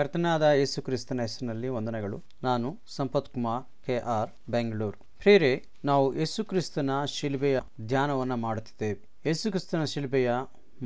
ಕರ್ತನಾದ ಯೇಸು ಕ್ರಿಸ್ತನ ಹೆಸರಿನಲ್ಲಿ ವಂದನೆಗಳು. ನಾನು ಸಂಪತ್ ಕುಮಾರ್ ಕೆ ಆರ್ ಬೆಂಗಳೂರು. ಪ್ರೇರೆ ನಾವು ಯೇಸು ಕ್ರಿಸ್ತನ ಶಿಲ್ಬೆಯ ಧ್ಯಾನವನ್ನು ಮಾಡುತ್ತಿದ್ದೇವೆ. ಯೇಸು ಕ್ರಿಸ್ತನ ಶಿಲ್ಬೆಯ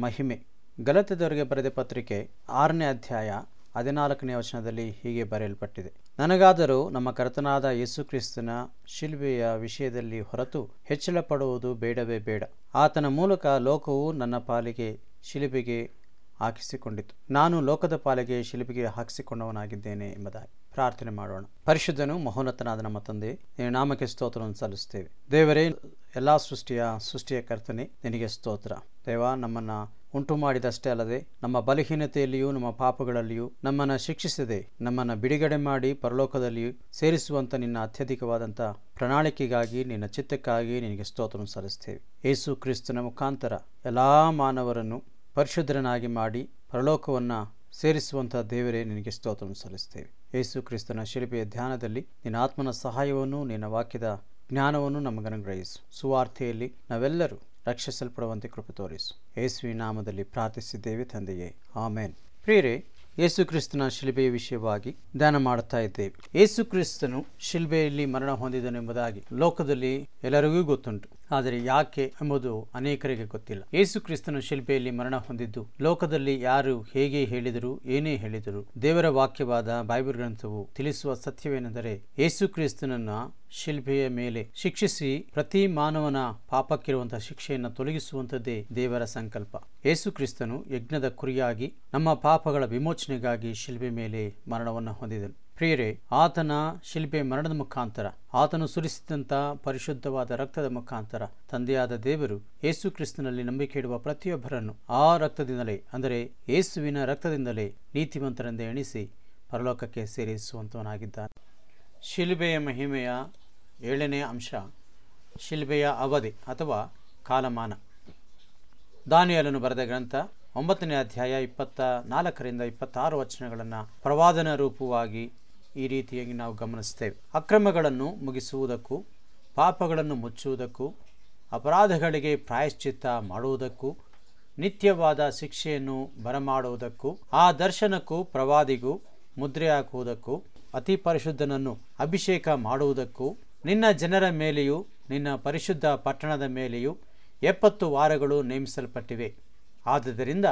ಮಹಿಮೆ. ಗಲತದವರಿಗೆ ಬರೆದ ಪತ್ರಿಕೆ ಆರನೇ ಅಧ್ಯಾಯ ಹದಿನಾಲ್ಕನೇ ವಚನದಲ್ಲಿ ಹೀಗೆ ಬರೆಯಲ್ಪಟ್ಟಿದೆ. ನನಗಾದರೂ ನಮ್ಮ ಕರ್ತನಾದ ಯೇಸು ಕ್ರಿಸ್ತನ ಶಿಲ್ಬೆಯ ವಿಷಯದಲ್ಲಿ ಹೊರತು ಹೆಚ್ಚಳ ಪಡುವುದು ಬೇಡವೇ ಬೇಡ. ಆತನ ಮೂಲಕ ಲೋಕವು ನನ್ನ ಪಾಲಿಗೆ, ಶಿಲುಬೆಗೆ ಹಾಕಿಸಿಕೊಂಡಿತು. ನಾನು ಲೋಕದ ಪಾಲಿಗೆ ಶಿಲ್ಪಿಗೆ ಹಾಕಿಸಿಕೊಂಡವನಾಗಿದ್ದೇನೆ ಎಂಬುದಾಗಿ ಪ್ರಾರ್ಥನೆ ಮಾಡೋಣ. ಪರಿಶುದ್ಧನು ಮಹೋನ್ನತನಾದ ನಮ್ಮ ತಂದೆ ನಾಮಕ್ಕೆ ಸ್ತೋತ್ರವನ್ನು ಸಲ್ಲಿಸ್ತೇವೆ ದೇವರೇ, ಎಲ್ಲಾ ಸೃಷ್ಟಿಯ ಸೃಷ್ಟಿಯ ಕರ್ತನೆ, ನಿನಗೆ ಸ್ತೋತ್ರ. ದೇವ, ನಮ್ಮನ್ನ ಉಂಟು ಮಾಡಿದಷ್ಟೇ ಅಲ್ಲದೆ, ನಮ್ಮ ಬಲಹೀನತೆಯಲ್ಲಿಯೂ, ನಮ್ಮ ಪಾಪಗಳಲ್ಲಿಯೂ ನಮ್ಮನ್ನು ಶಿಕ್ಷಿಸದೆ, ನಮ್ಮನ್ನು ಬಿಡುಗಡೆ ಮಾಡಿ ಪರಲೋಕದಲ್ಲಿ ಸೇರಿಸುವಂತ ನಿನ್ನ ಅತ್ಯಧಿಕವಾದಂಥ ಪ್ರಣಾಳಿಕೆಗಾಗಿ, ನಿನ್ನ ಚಿತ್ತಕ್ಕಾಗಿ ನಿನಗೆ ಸ್ತೋತ್ರವನ್ನು ಸಲ್ಲಿಸ್ತೇವೆ ಯೇಸು ಕ್ರಿಸ್ತನ ಮುಖಾಂತರ ಎಲ್ಲ ಮಾನವರನ್ನು ಪರಿಶುದ್ಧರನ್ನಾಗಿ ಮಾಡಿ ಪರಲೋಕವನ್ನು ಸೇರಿಸುವಂಥ ದೇವರೇ, ನಿನಗೆ ಸ್ತೋತ್ರ ಸಲ್ಲಿಸ್ತೇವೆ ಯೇಸು ಕ್ರಿಸ್ತನ ಶಿಲ್ಪೆಯ ಧ್ಯಾನದಲ್ಲಿ ನಿನ್ನ ಆತ್ಮನ ಸಹಾಯವನ್ನು, ನಿನ್ನ ವಾಕ್ಯದ ಜ್ಞಾನವನ್ನು ನಮಗನುಗ್ರಹಿಸು ಸುವಾರ್ತೆಯಲ್ಲಿ ನಾವೆಲ್ಲರೂ ರಕ್ಷಿಸಲ್ಪಡುವಂತೆ ಕೃಪೆ ತೋರಿಸು. ಯೇಸುವಿ ನಾಮದಲ್ಲಿ ಪ್ರಾರ್ಥಿಸಿದ್ದೇವೆ ತಂದೆಯೇ. ಆಮೇನ್. ಪ್ರಿಯರೇ, ಯೇಸು ಕ್ರಿಸ್ತನ ಶಿಲ್ಬೆಯ ವಿಷಯವಾಗಿ ಧ್ಯಾನ ಮಾಡುತ್ತಾ ಇದ್ದೇವೆ. ಯೇಸು ಕ್ರಿಸ್ತನು ಶಿಲ್ಬೆಯಲ್ಲಿ ಮರಣ ಹೊಂದಿದನೆಂಬುದಾಗಿ ಲೋಕದಲ್ಲಿ ಎಲ್ಲರಿಗೂ ಗೊತ್ತುಂಟು. ಆದರೆ ಯಾಕೆ ಎಂಬುದು ಅನೇಕರಿಗೆ ಗೊತ್ತಿಲ್ಲ. ಯೇಸು ಕ್ರಿಸ್ತನು ಶಿಲ್ಪೆಯಲ್ಲಿ ಮರಣ ಹೊಂದಿದ್ದು, ಲೋಕದಲ್ಲಿ ಯಾರು ಹೇಗೆ ಹೇಳಿದರು ಏನೇ ಹೇಳಿದರು ದೇವರ ವಾಕ್ಯವಾದ ಬೈಬಲ್ ಗ್ರಂಥವು ತಿಳಿಸುವ ಸತ್ಯವೇನೆಂದರೆ ಯೇಸು ಕ್ರಿಸ್ತನನ್ನ ಶಿಲ್ಬೆಯ ಮೇಲೆ ಶಿಕ್ಷಿಸಿ ಪ್ರತಿ ಮಾನವನ ಪಾಪಕ್ಕಿರುವಂತಹ ಶಿಕ್ಷೆಯನ್ನು ತೊಲಗಿಸುವಂಥದ್ದೇ ದೇವರ ಸಂಕಲ್ಪ. ಯೇಸು ಕ್ರಿಸ್ತನು ಯಜ್ಞದ ಕುರಿಯಾಗಿ ನಮ್ಮ ಪಾಪಗಳ ವಿಮೋಚನೆಗಾಗಿ ಶಿಲ್ಬೆ ಮೇಲೆ ಮರಣವನ್ನು ಹೊಂದಿದನು. ಪ್ರಿಯರೇ, ಆತನ ಶಿಲ್ಪೆ ಮರಣದ ಮುಖಾಂತರ, ಆತನು ಸುರಿಸಿದಂಥ ಪರಿಶುದ್ಧವಾದ ರಕ್ತದ ಮುಖಾಂತರ ತಂದೆಯಾದ ದೇವರು ಯೇಸು ಕ್ರಿಸ್ತನಲ್ಲಿ ನಂಬಿಕೆ ಇಡುವ ಪ್ರತಿಯೊಬ್ಬರನ್ನು ಆ ರಕ್ತದಿಂದಲೇ, ಅಂದರೆ ಯೇಸುವಿನ ರಕ್ತದಿಂದಲೇ ನೀತಿವಂತರೆಂದೇ ಎಣಿಸಿ ಪರಲೋಕಕ್ಕೆ ಸೇರಿಸುವಂತವನಾಗಿದ್ದಾನೆ. ಶಿಲ್ಬೆಯ ಮಹಿಮೆಯ ಏಳನೇ ಅಂಶ ಶಿಲ್ಬೆಯ ಅವಧಿ ಅಥವಾ ಕಾಲಮಾನ. ದಾನಿಯಲನ್ನು ಬರೆದ ಗ್ರಂಥ ಒಂಬತ್ತನೇ ಅಧ್ಯಾಯ ಇಪ್ಪತ್ತ ನಾಲ್ಕರಿಂದ ಇಪ್ಪತ್ತಾರು ವಚನಗಳನ್ನು ಪ್ರವಾದನ ರೂಪವಾಗಿ ಈ ರೀತಿಯಾಗಿ ನಾವು ಗಮನಿಸ್ತೇವೆ ಅಕ್ರಮಗಳನ್ನು ಮುಗಿಸುವುದಕ್ಕೂ, ಪಾಪಗಳನ್ನು ಮುಚ್ಚುವುದಕ್ಕೂ, ಅಪರಾಧಗಳಿಗೆ ಪ್ರಾಯಶ್ಚಿತ್ತ ಮಾಡುವುದಕ್ಕೂ, ನಿತ್ಯವಾದ ಶಿಕ್ಷೆಯನ್ನು ಬರಮಾಡುವುದಕ್ಕೂ, ಆ ದರ್ಶನಕ್ಕೂ, ಪ್ರವಾದಿಗೂ ಮುದ್ರೆ ಹಾಕುವುದಕ್ಕೂ, ಅತಿ ಪರಿಶುದ್ಧನನ್ನು ಅಭಿಷೇಕ ಮಾಡುವುದಕ್ಕೂ, ನಿನ್ನ ಜನರ ಮೇಲೆಯೂ, ನಿನ್ನ ಪರಿಶುದ್ಧ ಪಟ್ಟಣದ ಮೇಲೆಯೂ ಎಪ್ಪತ್ತು ವಾರಗಳು ನೇಮಿಸಲ್ಪಟ್ಟಿವೆ. ಆದುದರಿಂದ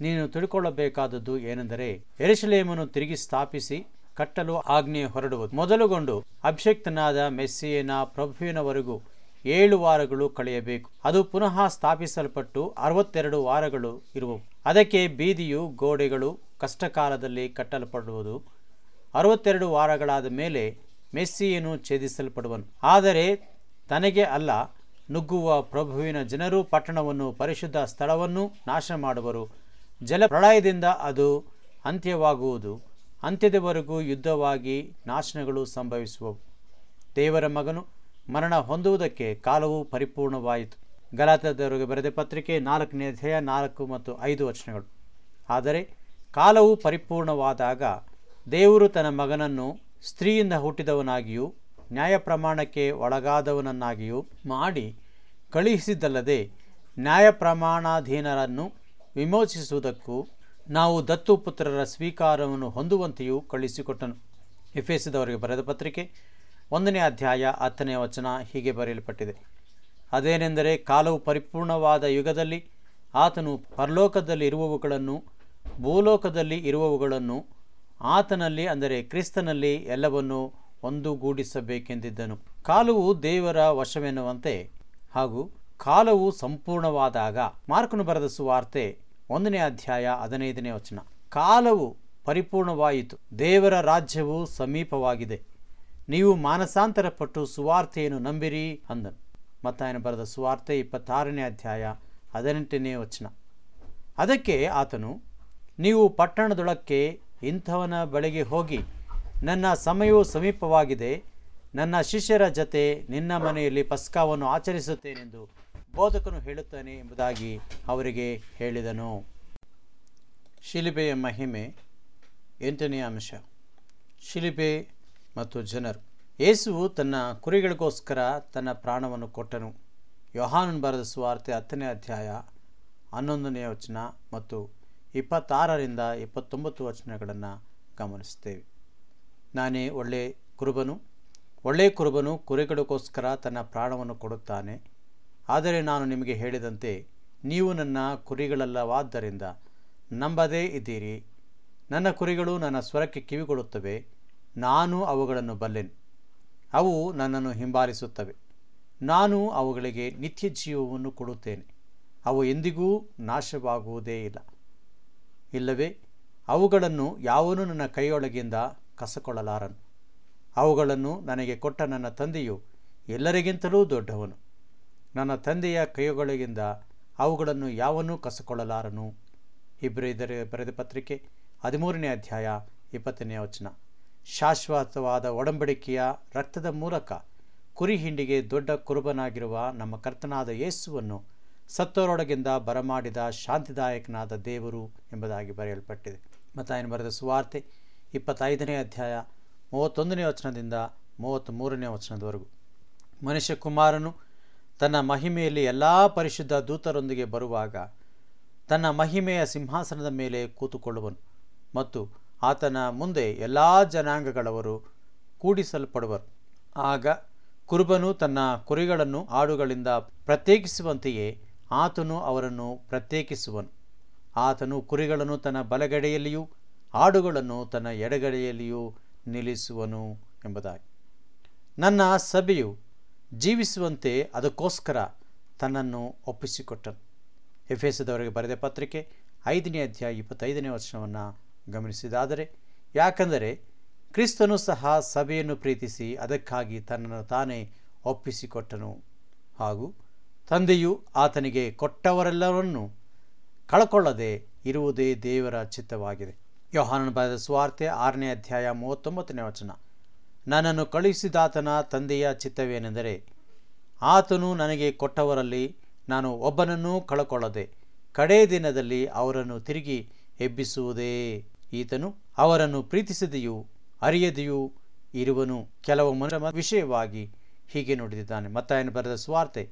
ನೀನು ತಿಳ್ಕೊಳ್ಳಬೇಕಾದದ್ದು ಏನೆಂದರೆ ಎರಿಶಲೇಮನ್ನು ತಿರುಗಿ ಸ್ಥಾಪಿಸಿ ಕಟ್ಟಲು ಆಜ್ಞೆ ಹೊರಡುವುದು. ಮೊದಲುಗೊಂಡು ಅಭಿಷಕ್ತನಾದ ಮೆಸ್ಸಿಯನ ಪ್ರಭುವಿನವರೆಗೂ ಏಳು ವಾರಗಳು ಕಳೆಯಬೇಕು. ಅದು ಪುನಃ ಸ್ಥಾಪಿಸಲ್ಪಟ್ಟು ಅರವತ್ತೆರಡು ವಾರಗಳು ಇರುವವು. ಅದಕ್ಕೆ ಬೀದಿಯು ಗೋಡೆಗಳು ಕಷ್ಟಕಾಲದಲ್ಲಿ ಕಟ್ಟಲ್ಪಡುವುದು. ಅರವತ್ತೆರಡು ವಾರಗಳಾದ ಮೇಲೆ ಮೆಸ್ಸಿಯನ್ನು ಛೇದಿಸಲ್ಪಡುವನು. ಆದರೆ ತನಗೆ ಅಲ್ಲ, ನುಗ್ಗುವ ಪ್ರಭುವಿನ ಜನರು ಪಟ್ಟಣವನ್ನು, ಪರಿಶುದ್ಧ ಸ್ಥಳವನ್ನು ನಾಶ ಮಾಡುವರು ಜಲಪ್ರಳಯದಿಂದ ಅದು ಅಂತ್ಯವಾಗುವುದು. ಅಂತ್ಯದವರೆಗೂ ಯುದ್ಧವಾಗಿ ನಾಶನಗಳು ಸಂಭವಿಸುವವು. ದೇವರ ಮಗನು ಮರಣ ಹೊಂದುವುದಕ್ಕೆ ಕಾಲವು ಪರಿಪೂರ್ಣವಾಯಿತು. ಗಲಾತದವರಿಗೆ ಬರೆದ ಪತ್ರಿಕೆ ನಾಲ್ಕನೇ ಅಧ್ಯಾಯ ನಾಲ್ಕು ಮತ್ತು ಐದು ವಚನಗಳು. ಆದರೆ ಕಾಲವು ಪರಿಪೂರ್ಣವಾದಾಗ ದೇವರು ತನ್ನ ಮಗನನ್ನು ಸ್ತ್ರೀಯಿಂದ ಹುಟ್ಟಿದವನಾಗಿಯೂ ನ್ಯಾಯ ಪ್ರಮಾಣಕ್ಕೆ ಒಳಗಾದವನನ್ನಾಗಿಯೂ ಮಾಡಿ ಕಳುಹಿಸಿದ್ದಲ್ಲದೆ ನ್ಯಾಯ ಪ್ರಮಾಣಾಧೀನರನ್ನು ವಿಮೋಚಿಸುವುದಕ್ಕೂ ನಾವು ದತ್ತು ಪುತ್ರರ ಸ್ವೀಕಾರವನ್ನು ಹೊಂದುವಂತೆಯೂ ಕಳುಹಿಸಿಕೊಟ್ಟನು ಎಫೆಸಿದವರಿಗೆ ಬರೆದ ಪತ್ರಿಕೆ ಒಂದನೇ ಅಧ್ಯಾಯ ಹತ್ತನೇ ವಚನ ಹೀಗೆ ಬರೆಯಲ್ಪಟ್ಟಿದೆ. ಅದೇನೆಂದರೆ ಕಾಲವು ಪರಿಪೂರ್ಣವಾದ ಯುಗದಲ್ಲಿ ಆತನು ಪರಲೋಕದಲ್ಲಿ ಇರುವವುಗಳನ್ನು, ಭೂಲೋಕದಲ್ಲಿ ಇರುವವುಗಳನ್ನು, ಆತನಲ್ಲಿ ಅಂದರೆ ಕ್ರಿಸ್ತನಲ್ಲಿ ಎಲ್ಲವನ್ನು ಒಂದುಗೂಡಿಸಬೇಕೆಂದಿದ್ದನು. ಕಾಲವು ದೇವರ ವಶವೆನ್ನುವಂತೆ ಹಾಗೂ ಕಾಲವು ಸಂಪೂರ್ಣವಾದಾಗ, ಮಾರ್ಕನು ಬರೆದ ಸುವಾರ್ತೆ ಒಂದನೇ ಅಧ್ಯಾಯ ಹದಿನೈದನೇ ವಚನ. ಕಾಲವು ಪರಿಪೂರ್ಣವಾಯಿತು, ದೇವರ ರಾಜ್ಯವು ಸಮೀಪವಾಗಿದೆ. ನೀವು ಮಾನಸಾಂತರ ಪಟ್ಟು ಸುವಾರ್ತೆಯನ್ನು ನಂಬಿರಿ ಅಂದನು. ಮತ್ತಾಯನ ಬರೆದ ಸುವಾರ್ತೆ ಇಪ್ಪತ್ತಾರನೇ ಅಧ್ಯಾಯ ಹದಿನೆಂಟನೇ ವಚನ. ಅದಕ್ಕೆ ಆತನು, ನೀವು ಪಟ್ಟಣದೊಳಕ್ಕೆ ಇಂಥವನ ಬಳಿಗೆ ಹೋಗಿ, ನನ್ನ ಸಮಯವು ಸಮೀಪವಾಗಿದೆ, ನನ್ನ ಶಿಷ್ಯರ ಜತೆ ನಿನ್ನ ಮನೆಯಲ್ಲಿ ಪಸ್ಕಾವನ್ನು ಆಚರಿಸುತ್ತೇನೆಂದು ಬೋಧಕನು ಹೇಳುತ್ತಾನೆ ಎಂಬುದಾಗಿ ಅವರಿಗೆ ಹೇಳಿದನು. ಶಿಲಿಬೆಯ ಮಹಿಮೆ ಎಂಟನೇ ಅಂಶ. ಶಿಲಿಬೆ ಮತ್ತು ಜನರು. ಯೇಸುವು ತನ್ನ ಕುರಿಗಳಿಗೋಸ್ಕರ ತನ್ನ ಪ್ರಾಣವನ್ನು ಕೊಟ್ಟನು. ಯೋಹಾನನ್ ಬರೆದ ಸುವಾರ್ತೆ ಹತ್ತನೇ ಅಧ್ಯಾಯ ಹನ್ನೊಂದನೆಯ ವಚನ ಮತ್ತು ಇಪ್ಪತ್ತಾರರಿಂದ ಇಪ್ಪತ್ತೊಂಬತ್ತು ವಚನಗಳನ್ನು ಗಮನಿಸುತ್ತೇವೆ. ನಾನೇ ಒಳ್ಳೆ ಕುರುಬನು. ಒಳ್ಳೆಯ ಕುರುಬನು ಕುರಿಗಳಿಗೋಸ್ಕರ ತನ್ನ ಪ್ರಾಣವನ್ನು ಕೊಡುತ್ತಾನೆ. ಆದರೆ ನಾನು ನಿಮಗೆ ಹೇಳಿದಂತೆ ನೀವು ನನ್ನ ಕುರಿಗಳಲ್ಲವಾದ್ದರಿಂದ ನಂಬದೇ ಇದ್ದೀರಿ. ನನ್ನ ಕುರಿಗಳು ನನ್ನ ಸ್ವರಕ್ಕೆ ಕಿವಿಗೊಡುತ್ತವೆ. ನಾನು ಅವುಗಳನ್ನು ಬಲ್ಲೆನು. ಅವು ನನ್ನನ್ನು ಹಿಂಬಾಲಿಸುತ್ತವೆ. ನಾನು ಅವುಗಳಿಗೆ ನಿತ್ಯ ಜೀವವನ್ನು ಕೊಡುತ್ತೇನೆ. ಅವು ಎಂದಿಗೂ ನಾಶವಾಗುವುದೇ ಇಲ್ಲ. ಇಲ್ಲವೇ, ಅವುಗಳನ್ನು ಯಾವನು ನನ್ನ ಕೈಯೊಳಗಿಂದ ಕಸಕೊಳ್ಳಲಾರನು. ಅವುಗಳನ್ನು ನನಗೆ ಕೊಟ್ಟ ನನ್ನ ತಂದೆಯು ಎಲ್ಲರಿಗಿಂತಲೂ ದೊಡ್ಡವನು. ನನ್ನ ತಂದೆಯ ಕೈಯೊಳಗಿಂದ ಅವುಗಳನ್ನು ಯಾವನ್ನೂ ಕಸಕೊಳ್ಳಲಾರನು? ಇಬ್ಬರಿದರ ಬರೆದ ಪತ್ರಿಕೆ ಹದಿಮೂರನೇ ಅಧ್ಯಾಯ ಇಪ್ಪತ್ತನೇ ವಚನ. ಶಾಶ್ವತವಾದ ಒಡಂಬಡಿಕೆಯ ರಕ್ತದ ಮೂಲಕ ಕುರಿ ಹಿಂಡಿಗೆ ದೊಡ್ಡ ಕುರುಬನಾಗಿರುವ ನಮ್ಮ ಕರ್ತನಾದ ಯೇಸುವನ್ನು ಸತ್ತೋರೊಳಗಿಂದ ಬರಮಾಡಿದ ಶಾಂತಿದಾಯಕನಾದ ದೇವರು ಎಂಬುದಾಗಿ ಬರೆಯಲ್ಪಟ್ಟಿದೆ. ಮತ್ತಾಯನ ಬರೆದ ಸುವಾರ್ತೆ ಇಪ್ಪತ್ತೈದನೇ ಅಧ್ಯಾಯ ಮೂವತ್ತೊಂದನೇ ವಚನದಿಂದ ಮೂವತ್ತ್ಮೂರನೇ ವಚನದವರೆಗೂ. ಮನುಷ್ಯ ಕುಮಾರನು ತನ್ನ ಮಹಿಮೆಯಲ್ಲಿ ಎಲ್ಲ ಪರಿಶುದ್ಧ ದೂತರೊಂದಿಗೆ ಬರುವಾಗ ತನ್ನ ಮಹಿಮೆಯ ಸಿಂಹಾಸನದ ಮೇಲೆ ಕೂತುಕೊಳ್ಳುವನು ಮತ್ತು ಆತನ ಮುಂದೆ ಎಲ್ಲ ಜನಾಂಗಗಳವರು ಕೂಡಿಸಲ್ಪಡುವರು. ಆಗ ಕುರುಬನು ತನ್ನ ಕುರಿಗಳನ್ನು ಆಡುಗಳಿಂದ ಪ್ರತ್ಯೇಕಿಸುವಂತೆಯೇ ಆತನು ಅವರನ್ನು ಪ್ರತ್ಯೇಕಿಸುವನು. ಆತನು ಕುರಿಗಳನ್ನು ತನ್ನ ಬಲಗಡೆಯಲ್ಲಿಯೂ ಆಡುಗಳನ್ನು ತನ್ನ ಎಡಗಡೆಯಲ್ಲಿಯೂ ನಿಲ್ಲಿಸುವನು ಎಂಬುದಾಗಿ. ನನ್ನ ಸಭೆಯು ಜೀವಿಸುವಂತೆ ಅದಕ್ಕೋಸ್ಕರ ತನ್ನನ್ನು ಒಪ್ಪಿಸಿಕೊಟ್ಟನು. ಎಫೆಸದವರಿಗೆ ಬರೆದ ಪತ್ರಿಕೆ ಐದನೇ ಅಧ್ಯಾಯ ಇಪ್ಪತ್ತೈದನೇ ವರ್ಷವನ್ನು ಗಮನಿಸಿದಾದರೆ, ಯಾಕಂದರೆ ಕ್ರಿಸ್ತನು ಸಹ ಸಭೆಯನ್ನು ಪ್ರೀತಿಸಿ ಅದಕ್ಕಾಗಿ ತನ್ನನ್ನು ತಾನೇ ಒಪ್ಪಿಸಿಕೊಟ್ಟನು. ಹಾಗೂ ತಂದೆಯು ಆತನಿಗೆ ಕೊಟ್ಟವರೆಲ್ಲರನ್ನು ಕಳ್ಕೊಳ್ಳದೆ ಇರುವುದೇ ದೇವರ ಚಿತ್ತವಾಗಿದೆ. ಯೋಹಾನನ ಬರೆದ ಸುವಾರ್ತೆ ಆರನೇ ಅಧ್ಯಾಯ ಮೂವತ್ತೊಂಬತ್ತನೇ ವಚನ. ನನ್ನನ್ನು ಕಳುಹಿಸಿದಾತನ ತಂದೆಯ ಚಿತ್ತವೇನೆಂದರೆ, ಆತನು ನನಗೆ ಕೊಟ್ಟವರಲ್ಲಿ ನಾನು ಒಬ್ಬನನ್ನೂ ಕಳಕೊಳ್ಳದೆ, ಕಡೇ ದಿನದಲ್ಲಿ ಅವರನ್ನು ತಿರುಗಿ ಎಬ್ಬಿಸುವುದೇ. ಈತನು ಅವರನ್ನು ಪ್ರೀತಿಸದೆಯೂ ಅರಿಯದೆಯೂ ಇರುವನು. ಕೆಲವು ಮನುಷ್ಯ ವಿಷಯವಾಗಿ ಹೀಗೆ ನುಡಿದಿದ್ದಾನೆ. ಮತ್ತಾಯನ ಬರೆದ ಸ್ವಾರ್ತೆ,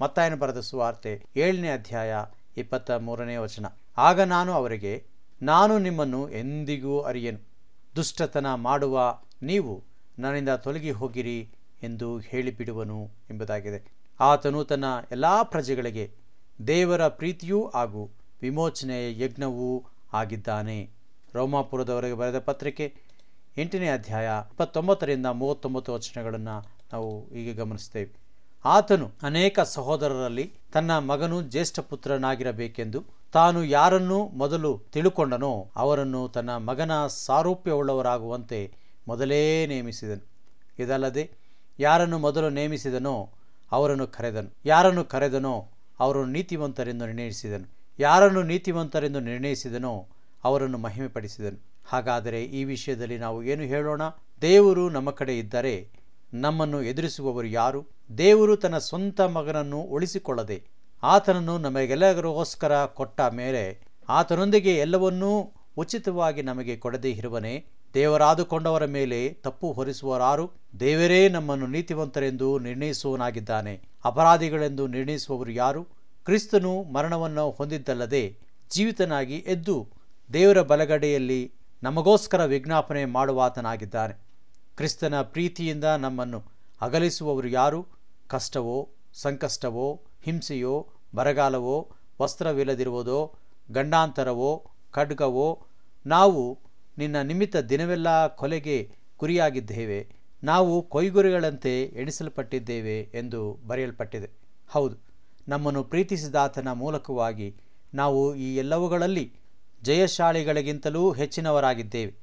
ಮತ್ತಾಯನ ಬರೆದ ಸ್ವಾರ್ತೆ ಏಳನೇ ಅಧ್ಯಾಯ ಇಪ್ಪತ್ತ ಮೂರನೇ ವಚನ. ಆಗ ನಾನು ಅವರಿಗೆ, ನಾನು ನಿಮ್ಮನ್ನು ಎಂದಿಗೂ ಅರಿಯನು. ದುಷ್ಟತನ ಮಾಡುವ ನೀವು ನನ್ನಿಂದ ತೊಲಗಿ ಹೋಗಿರಿ ಎಂದು ಹೇಳಿಬಿಡುವನು ಎಂಬುದಾಗಿದೆ. ಆತನು ತನ್ನ ಎಲ್ಲ ಪ್ರಜೆಗಳಿಗೆ ದೇವರ ಪ್ರೀತಿಯೂ ಹಾಗೂ ವಿಮೋಚನೆಯ ಯಜ್ಞವೂ ಆಗಿದ್ದಾನೆ. ರೋಮಾಪುರದವರೆಗೆ ಬರೆದ ಪತ್ರಿಕೆ ಎಂಟನೇ ಅಧ್ಯಾಯ ಇಪ್ಪತ್ತೊಂಬತ್ತರಿಂದ ಮೂವತ್ತೊಂಬತ್ತು ವಚನಗಳನ್ನು ನಾವು ಈಗ ಗಮನಿಸ್ತೇವೆ ಆತನು ಅನೇಕ ಸಹೋದರರಲ್ಲಿ ತನ್ನ ಮಗನು ಜ್ಯೇಷ್ಠ ಪುತ್ರನಾಗಿರಬೇಕೆಂದು ತಾನು ಯಾರನ್ನು ಮೊದಲು ತಿಳುಕೊಂಡನೋ ಅವರನ್ನು ತನ್ನ ಮಗನ ಸಾರೂಪ್ಯವುಳ್ಳವರಾಗುವಂತೆ ಮೊದಲೇ ನೇಮಿಸಿದನು. ಇದಲ್ಲದೆ ಯಾರನ್ನು ಮೊದಲು ನೇಮಿಸಿದನೋ ಅವರನ್ನು ಕರೆದನು. ಯಾರನ್ನು ಕರೆದನೋ ಅವರನ್ನು ನೀತಿವಂತರೆಂದು ನಿರ್ಣಯಿಸಿದನು. ಯಾರನ್ನು ನೀತಿವಂತರೆಂದು ನಿರ್ಣಯಿಸಿದನೋ ಅವರನ್ನು ಮಹಿಮೆಪಡಿಸಿದನು. ಹಾಗಾದರೆ ಈ ವಿಷಯದಲ್ಲಿ ನಾವು ಏನು ಹೇಳೋಣ? ದೇವರು ನಮ್ಮ ಕಡೆ ಇದ್ದರೆ ನಮ್ಮನ್ನು ಎದುರಿಸುವವರು ಯಾರು? ದೇವರು ತನ್ನ ಸ್ವಂತ ಮಗನನ್ನು ಉಳಿಸಿಕೊಳ್ಳದೆ ಆತನನ್ನು ನಮಗೆಲ್ಲರಿಗೋಸ್ಕರ ಕೊಟ್ಟ ಮೇಲೆ ಆತನೊಂದಿಗೆ ಎಲ್ಲವನ್ನೂ ಉಚಿತವಾಗಿ ನಮಗೆ ಕೊಡದೇ ಇರುವನೇ ದೇವರಾದುಕೊಂಡವರ ಮೇಲೆ ತಪ್ಪು ಹೊರಿಸುವರಾರು ದೇವರೇ ನಮ್ಮನ್ನು ನೀತಿವಂತರೆಂದು ನಿರ್ಣಯಿಸುವನಾಗಿದ್ದಾನೆ ಅಪರಾಧಿಗಳೆಂದು ನಿರ್ಣಯಿಸುವವರು ಯಾರು? ಕ್ರಿಸ್ತನು ಮರಣವನ್ನು ಹೊಂದಿದ್ದಲ್ಲದೆ ಜೀವಿತನಾಗಿ ಎದ್ದು ದೇವರ ಬಲಗಡೆಯಲ್ಲಿ ನಮಗೋಸ್ಕರ ವಿಜ್ಞಾಪನೆ ಮಾಡುವಾತನಾಗಿದ್ದಾನೆ. ಕ್ರಿಸ್ತನ ಪ್ರೀತಿಯಿಂದ ನಮ್ಮನ್ನು ಅಗಲಿಸುವವರು ಯಾರು? ಕಷ್ಟವೋ, ಸಂಕಷ್ಟವೋ, ಹಿಂಸೆಯೋ, ಬರಗಾಲವೋ, ವಸ್ತ್ರವಿಲ್ಲದಿರುವುದೋ, ಗಂಡಾಂತರವೋ, ಖಡ್ಗವೋ, ನಾವು ನಿನ್ನ ನಿಮಿತ್ತ ದಿನವೆಲ್ಲ ಕೊಲೆಗೆ ಗುರಿಯಾಗಿದ್ದೇವೆ ನಾವು ಕೊಯ್ಗುರಿಗಳಂತೆ ಎಣಿಸಲ್ಪಟ್ಟಿದ್ದೇವೆ ಎಂದು ಬರೆಯಲ್ಪಟ್ಟಿದೆ. ಹೌದು, ನಮ್ಮನ್ನು ಪ್ರೀತಿಸಿದಾತನ ಮೂಲಕವಾಗಿ ನಾವು ಈ ಎಲ್ಲವುಗಳಲ್ಲಿ ಜಯಶಾಲಿಗಳಿಗಿಂತಲೂ ಹೆಚ್ಚಿನವರಾಗಿದ್ದೇವೆ.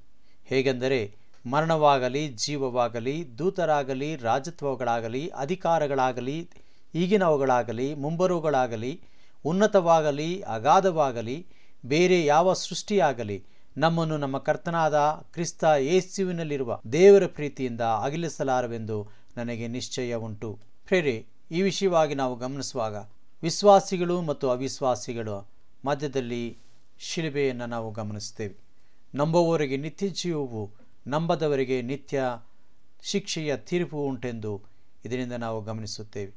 ಹೇಗೆಂದರೆ, ಮರಣವಾಗಲಿ, ಜೀವವಾಗಲಿ, ದೂತರಾಗಲಿ, ರಾಜತ್ವಗಳಾಗಲಿ, ಅಧಿಕಾರಗಳಾಗಲಿ, ಈಗಿನವುಗಳಾಗಲಿ ಮುಂಬರುವುಗಳಾಗಲಿ ಉನ್ನತವಾಗಲಿ, ಅಗಾಧವಾಗಲಿ, ಬೇರೆ ಯಾವ ಸೃಷ್ಟಿಯಾಗಲಿ ನಮ್ಮನ್ನು ನಮ್ಮ ಕರ್ತನಾದ ಕ್ರಿಸ್ತ ಯೇಸುವಿನಲ್ಲಿರುವ ದೇವರ ಪ್ರೀತಿಯಿಂದ ಅಗಿಲಿಸಲಾರವೆಂದು ನನಗೆ ನಿಶ್ಚಯ ಉಂಟು. ಪ್ರೇರೆ ಈ ವಿಷಯವಾಗಿ ನಾವು ಗಮನಿಸುವಾಗ ವಿಶ್ವಾಸಿಗಳು ಮತ್ತು ಅವಿಶ್ವಾಸಿಗಳ ಮಧ್ಯದಲ್ಲಿ ಶಿಲುಬೆಯನ್ನು ನಾವು ಗಮನಿಸ್ತೇವೆ ನಂಬುವವರಿಗೆ ನಿತ್ಯ ಜೀವವು, ನಂಬದವರಿಗೆ ನಿತ್ಯ ಶಿಕ್ಷೆಯ ತೀರ್ಪು ಉಂಟೆಂದು ಇದರಿಂದ ನಾವು ಗಮನಿಸುತ್ತೇವೆ.